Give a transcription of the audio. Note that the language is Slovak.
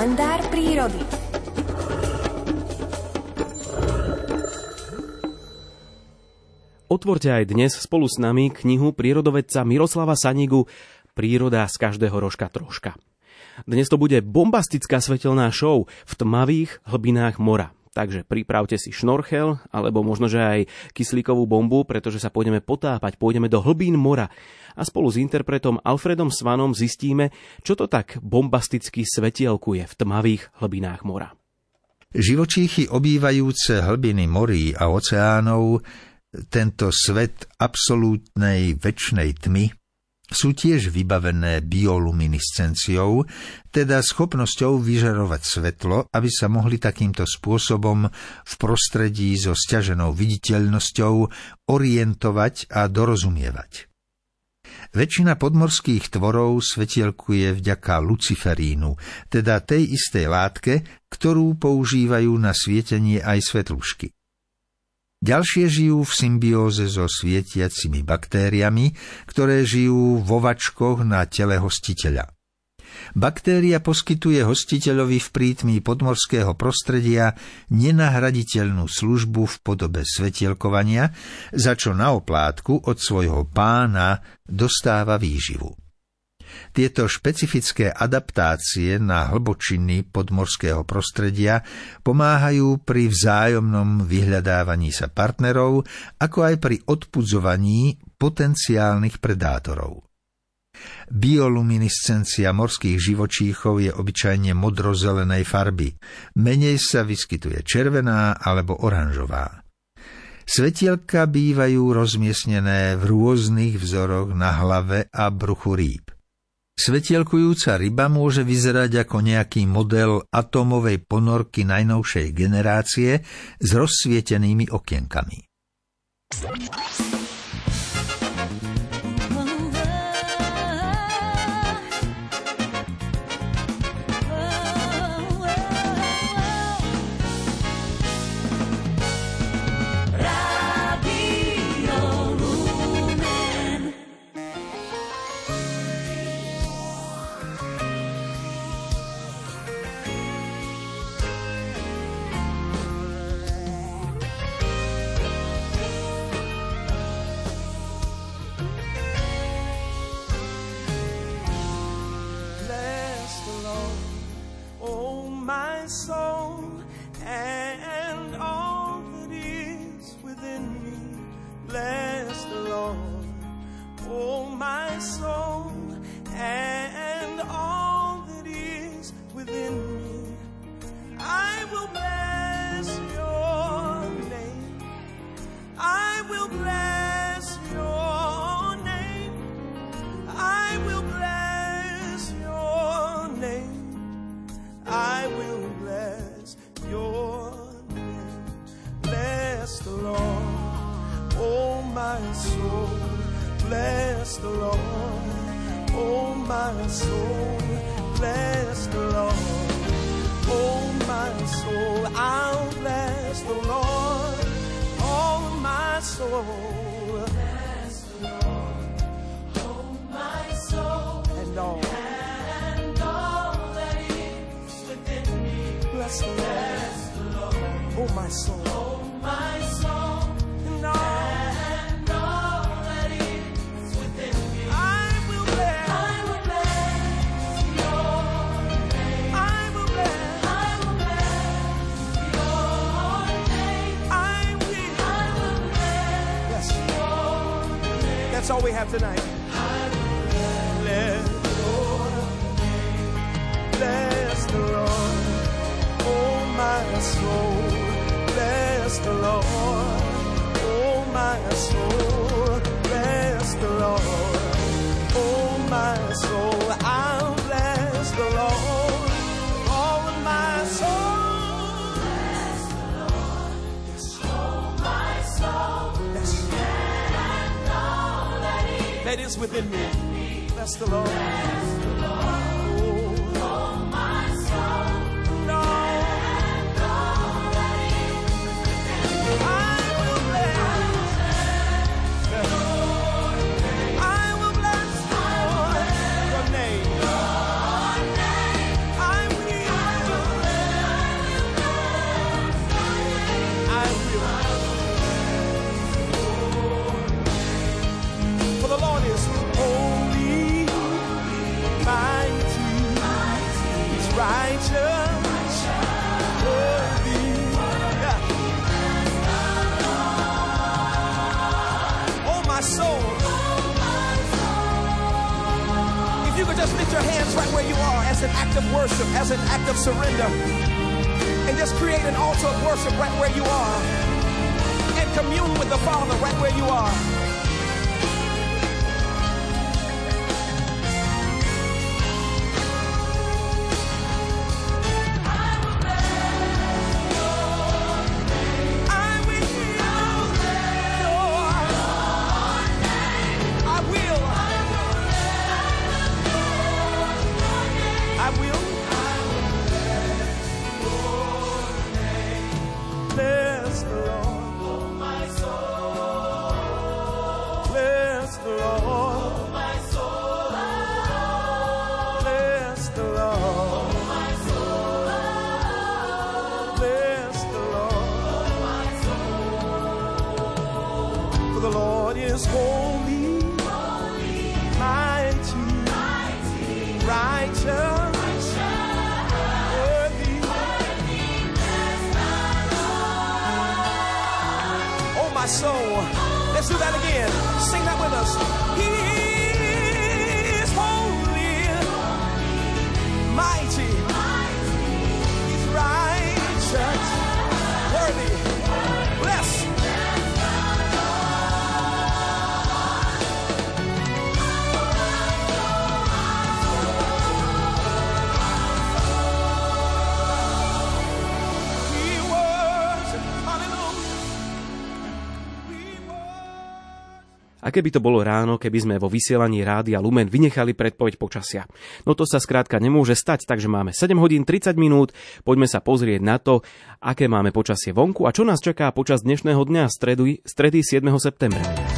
kalendár prírody. Otvorte aj dnes spolu s nami knihu prírodovedca Miroslava Sanigu Príroda z každého rožka troška. Dnes to bude bombastická svetelná show v tmavých hlbinách mora. Takže pripravte si šnorchel, alebo možno, že aj kyslíkovú bombu, pretože sa pôjdeme potápať, pôjdeme do hlbín mora. A spolu s interpretom Alfredom Svanom zistíme, čo to tak bombasticky svetielkuje v tmavých hlbinách mora. Živočíchy obývajúce hlbiny morí a oceánov tento svet absolútnej väčšnej tmy sú tiež vybavené bioluminiscenciou, teda schopnosťou vyžarovať svetlo, aby sa mohli takýmto spôsobom v prostredí so stiaženou viditeľnosťou orientovať a dorozumievať. Väčšina podmorských tvorov svetielkuje vďaka luciferínu, teda tej istej látke, ktorú používajú na svietenie aj svetlušky. Ďalšie žijú v symbióze so svietiacimi baktériami, ktoré žijú vo vačkoch na tele hostiteľa. Baktéria poskytuje hostiteľovi v prítmi podmorského prostredia nenahraditeľnú službu v podobe svetielkovania, za čo na oplátku od svojho pána dostáva výživu. Tieto špecifické adaptácie na hlbočiny podmorského prostredia pomáhajú pri vzájomnom vyhľadávaní sa partnerov, ako aj pri odpudzovaní potenciálnych predátorov. Bioluminiscencia morských živočíchov je obyčajne modrozelenej farby. Menej sa vyskytuje červená alebo oranžová. Svetielka bývajú rozmiestnené v rôznych vzoroch na hlave a bruchu rýb. Svetielkujúca ryba môže vyzerať ako nejaký model atómovej ponorky najnovšej generácie s rozsvietenými okienkami. last alone. Oh, my soul and all that is within me, bless the Lord. Oh, my soul. Lord. Oh, my soul, bless the Lord. Oh, my soul, I'll bless the Lord. Oh, my soul, bless the Lord. Oh, my soul, and all, and all that is within me. Bless the Lord. Oh, my soul. Oh, my That's all we have tonight. Bless the Lord. Bless the Lord. Oh, my soul. Bless the Lord. Oh, my soul. That is within me. Bless the Lord. Act of worship, as an act of surrender. And just create an altar of worship right where you are. And commune with the Father right where you are. Righteous. Oh, my soul. Let's do that again. Sing that with us. He worship. A keby to bolo ráno, keby sme vo vysielaní Rádia Lumen vynechali predpoveď počasia. No to sa skrátka nemôže stať, takže máme 7 hodín 30 minút. Poďme sa pozrieť na to, aké máme počasie vonku a čo nás čaká počas dnešného dňa stredy, stredy 7. septembra.